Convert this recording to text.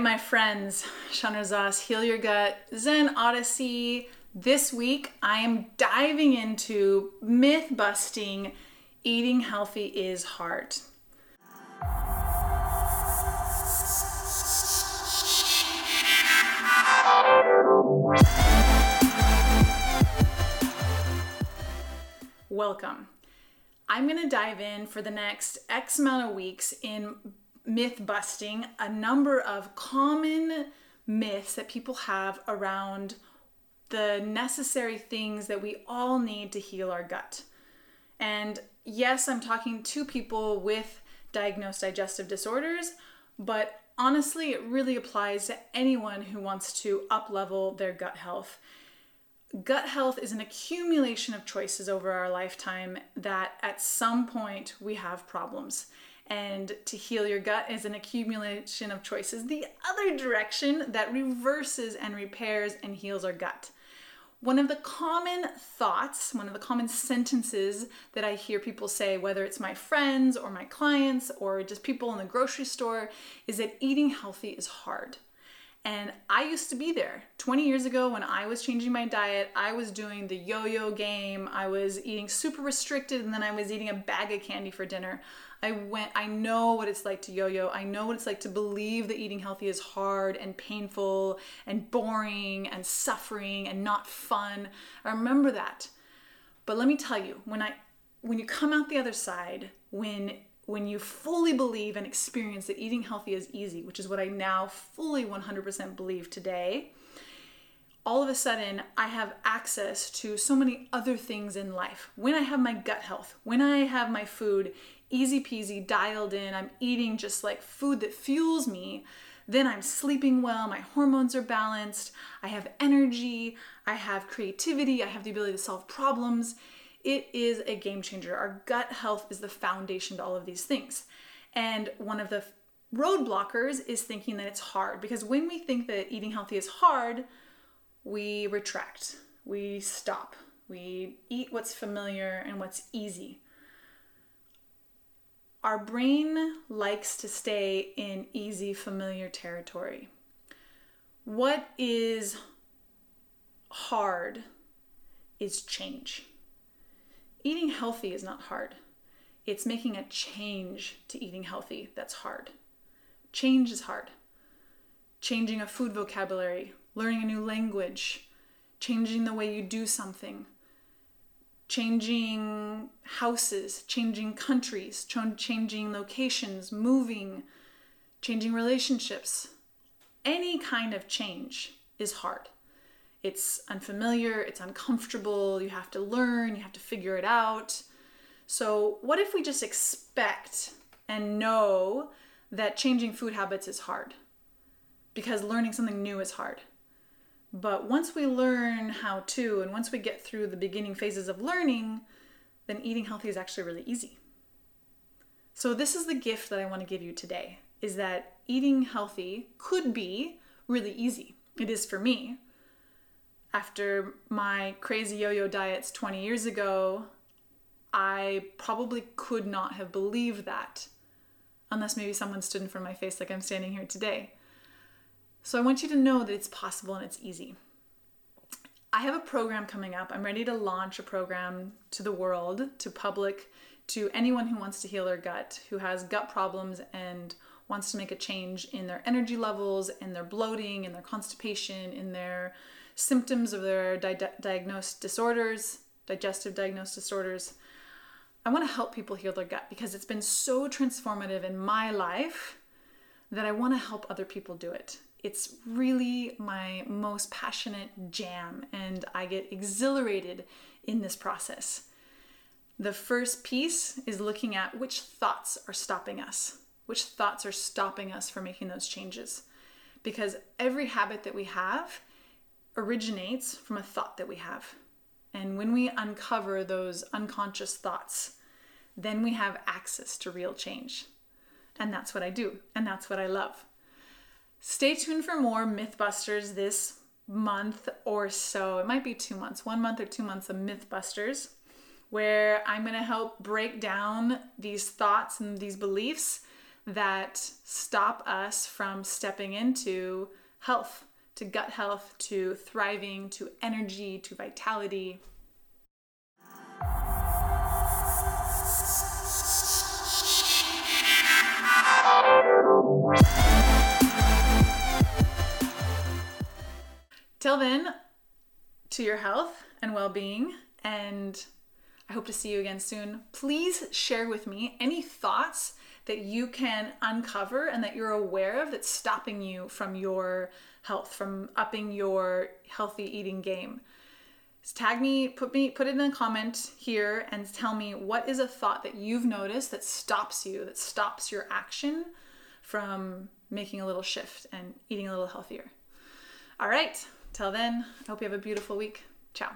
My friends, Shanrazas, Heal Your Gut, Zen Odyssey. This week, I am diving into myth busting eating healthy is hard. Welcome. I'm going to dive in for the next X amount of weeks in myth busting a number of common myths that people have around the necessary things that we all need to heal our gut. And yes, I'm talking to people with diagnosed digestive disorders, but honestly, it really applies to anyone who wants to uplevel their gut health. Gut health is an accumulation of choices over our lifetime that at some point we have problems and to heal your gut is an accumulation of choices the other direction that reverses and repairs and heals our gut. One of the common thoughts, one of the common sentences that I hear people say, whether it's my friends or my clients or just people in the grocery store, is that eating healthy is hard. And I used to be there. 20 years ago, when I was changing my diet, I was doing the yo yo game. I was eating super restricted, and then I was eating a bag of candy for dinner. I went, I know what it's like to yo yo. I know what it's like to believe that eating healthy is hard and painful and boring and suffering and not fun. I remember that. But let me tell you, when I when you come out the other side, when when you fully believe and experience that eating healthy is easy, which is what I now fully 100% believe today, all of a sudden I have access to so many other things in life. When I have my gut health, when I have my food easy peasy, dialed in, I'm eating just like food that fuels me, then I'm sleeping well, my hormones are balanced, I have energy, I have creativity, I have the ability to solve problems it is a game changer. Our gut health is the foundation to all of these things. And one of the roadblockers is thinking that it's hard because when we think that eating healthy is hard, we retract, we stop, we eat what's familiar and what's easy. Our brain likes to stay in easy, familiar territory. What is hard is change. Eating healthy is not hard. It's making a change to eating healthy that's hard. Change is hard. Changing a food vocabulary, learning a new language, changing the way you do something, changing houses, changing countries, changing locations, moving, changing relationships. Any kind of change is hard it's unfamiliar, it's uncomfortable, you have to learn, you have to figure it out. So, what if we just expect and know that changing food habits is hard? Because learning something new is hard. But once we learn how to, and once we get through the beginning phases of learning, then eating healthy is actually really easy. So, this is the gift that I want to give you today is that eating healthy could be really easy. It is for me after my crazy yo yo diets 20 years ago, I probably could not have believed that unless maybe someone stood in front of my face like I'm standing here today. So I want you to know that it's possible and it's easy. I have a program coming up. I'm ready to launch a program to the world, to public, to anyone who wants to heal their gut, who has gut problems and wants to make a change in their energy levels, in their bloating, in their constipation, in their symptoms of their di- diagnosed disorders, digestive diagnosed disorders. I want to help people heal their gut because it's been so transformative in my life that I want to help other people do it. It's really my most passionate jam, and I get exhilarated in this process. The first piece is looking at which thoughts are stopping us, which thoughts are stopping us from making those changes. Because every habit that we have originates from a thought that we have. And when we uncover those unconscious thoughts, then we have access to real change. And that's what I do, and that's what I love. Stay tuned for more Mythbusters this month or so. It might be two months, one month or two months of Mythbusters, where I'm going to help break down these thoughts and these beliefs that stop us from stepping into health, to gut health, to thriving, to energy, to vitality. Till then, to your health and well being, and I hope to see you again soon. Please share with me any thoughts that you can uncover and that you're aware of that's stopping you from your health, from upping your healthy eating game. Tag me, put me, put it in a comment here, and tell me what is a thought that you've noticed that stops you, that stops your action from making a little shift and eating a little healthier. All right, till then, I hope you have a beautiful week. Ciao.